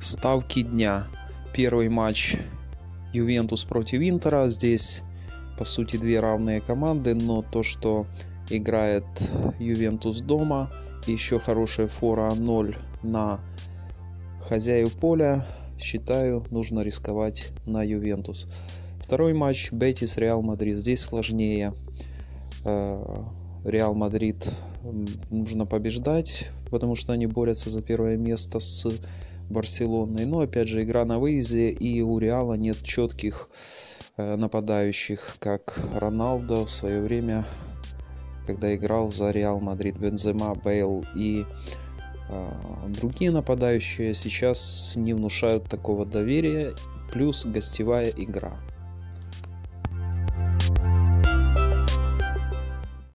Ставки дня. Первый матч Ювентус против Интера. Здесь, по сути, две равные команды, но то, что играет Ювентус дома, еще хорошая фора 0 на хозяев поля, считаю, нужно рисковать на Ювентус. Второй матч Бетис Реал Мадрид. Здесь сложнее. Э, Реал Мадрид нужно побеждать, потому что они борются за первое место с Барселоной. Но опять же, игра на выезде, и у Реала нет четких э, нападающих, как Роналдо в свое время, когда играл за Реал Мадрид, Бензема, Бейл и э, другие нападающие сейчас не внушают такого доверия, плюс гостевая игра.